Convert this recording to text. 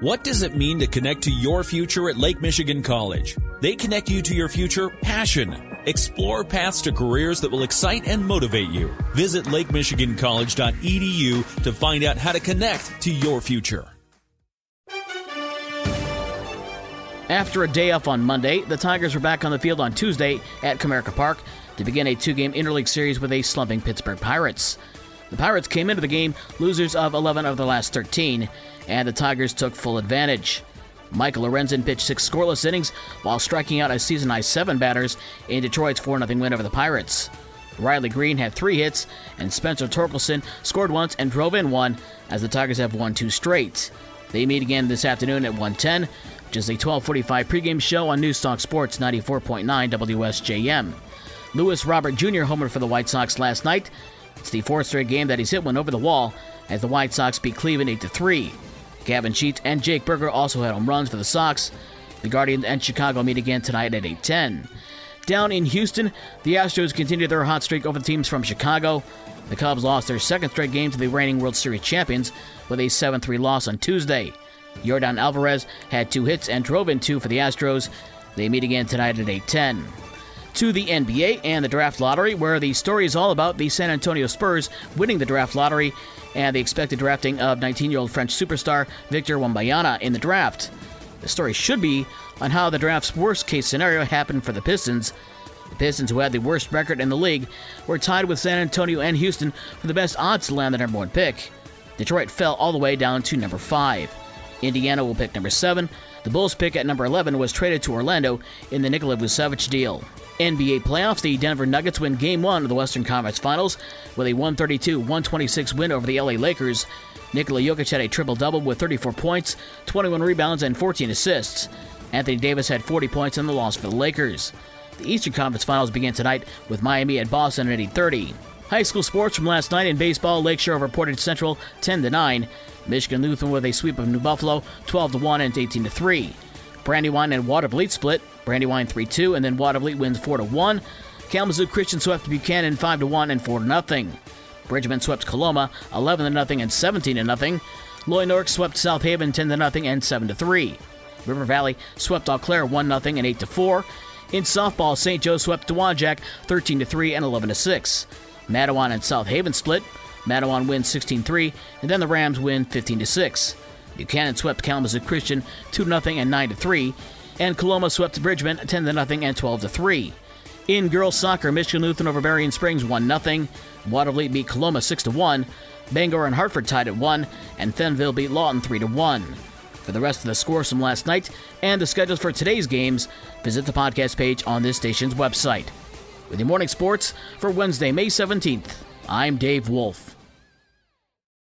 What does it mean to connect to your future at Lake Michigan College? They connect you to your future passion. Explore paths to careers that will excite and motivate you. Visit lakemichigancollege.edu to find out how to connect to your future. After a day off on Monday, the Tigers were back on the field on Tuesday at Comerica Park to begin a two game interleague series with a slumping Pittsburgh Pirates. The Pirates came into the game losers of 11 of the last 13, and the Tigers took full advantage. Michael Lorenzen pitched six scoreless innings while striking out a season high seven batters in Detroit's 4 0 win over the Pirates. Riley Greene had three hits, and Spencer Torkelson scored once and drove in one, as the Tigers have won two straight. They meet again this afternoon at 1:10, which is a 12:45 pregame show on Newstalk Sports 94.9 WSJM. Luis Robert Jr. homered for the White Sox last night. It's the fourth straight game that he's hit one over the wall, as the White Sox beat Cleveland 8 3. Gavin Sheets and Jake Burger also had home runs for the Sox. The Guardians and Chicago meet again tonight at 8:10. Down in Houston, the Astros continued their hot streak over the teams from Chicago. The Cubs lost their second straight game to the reigning World Series champions with a 7 3 loss on Tuesday. Yordan Alvarez had two hits and drove in two for the Astros. They meet again tonight at 8:10. To the NBA and the draft lottery, where the story is all about the San Antonio Spurs winning the draft lottery and the expected drafting of 19-year-old French superstar Victor Wembanyama in the draft. The story should be on how the draft's worst-case scenario happened for the Pistons. The Pistons, who had the worst record in the league, were tied with San Antonio and Houston for the best odds to land the number one pick. Detroit fell all the way down to number five. Indiana will pick number 7. The Bulls pick at number 11 was traded to Orlando in the Nikola Vucevic deal. NBA playoffs, the Denver Nuggets win Game 1 of the Western Conference Finals with a 132-126 win over the LA Lakers. Nikola Jokic had a triple-double with 34 points, 21 rebounds, and 14 assists. Anthony Davis had 40 points in the loss for the Lakers. The Eastern Conference Finals begin tonight with Miami at Boston at 8:30. High school sports from last night in baseball, Lakeshore reported Central 10 to 9. Michigan Lutheran with a sweep of New Buffalo 12 to 1 and 18 to 3. Brandywine and Watervliet split. Brandywine 3 2, and then Watervliet wins 4 1. Kalamazoo Christian swept Buchanan 5 1 and 4 0. Bridgman swept Coloma 11 0 and 17 0. Loy Norrix swept South Haven 10 0 and 7 3. River Valley swept Eau Claire 1 0 and 8 4. In softball, St. Joe swept Dowagiac 13 3 and 11 6. Mattawan and South Haven split. Mattawan wins 16 3, and then the Rams win 15 6. Buchanan swept Kalamazoo Christian 2 0 and 9 3, and Coloma swept Bridgman 10 0 and 12 3. In girls soccer, Michigan Lutheran over Berrien Springs 1 0. Watervliet beat Coloma 6 1. Bangor and Hartford tied at 1, and Fenville beat Lawton 3 1. For the rest of the scores from last night and the schedules for today's games, visit the podcast page on this station's website. With your morning sports for Wednesday, May 17th, I'm Dave Wolf.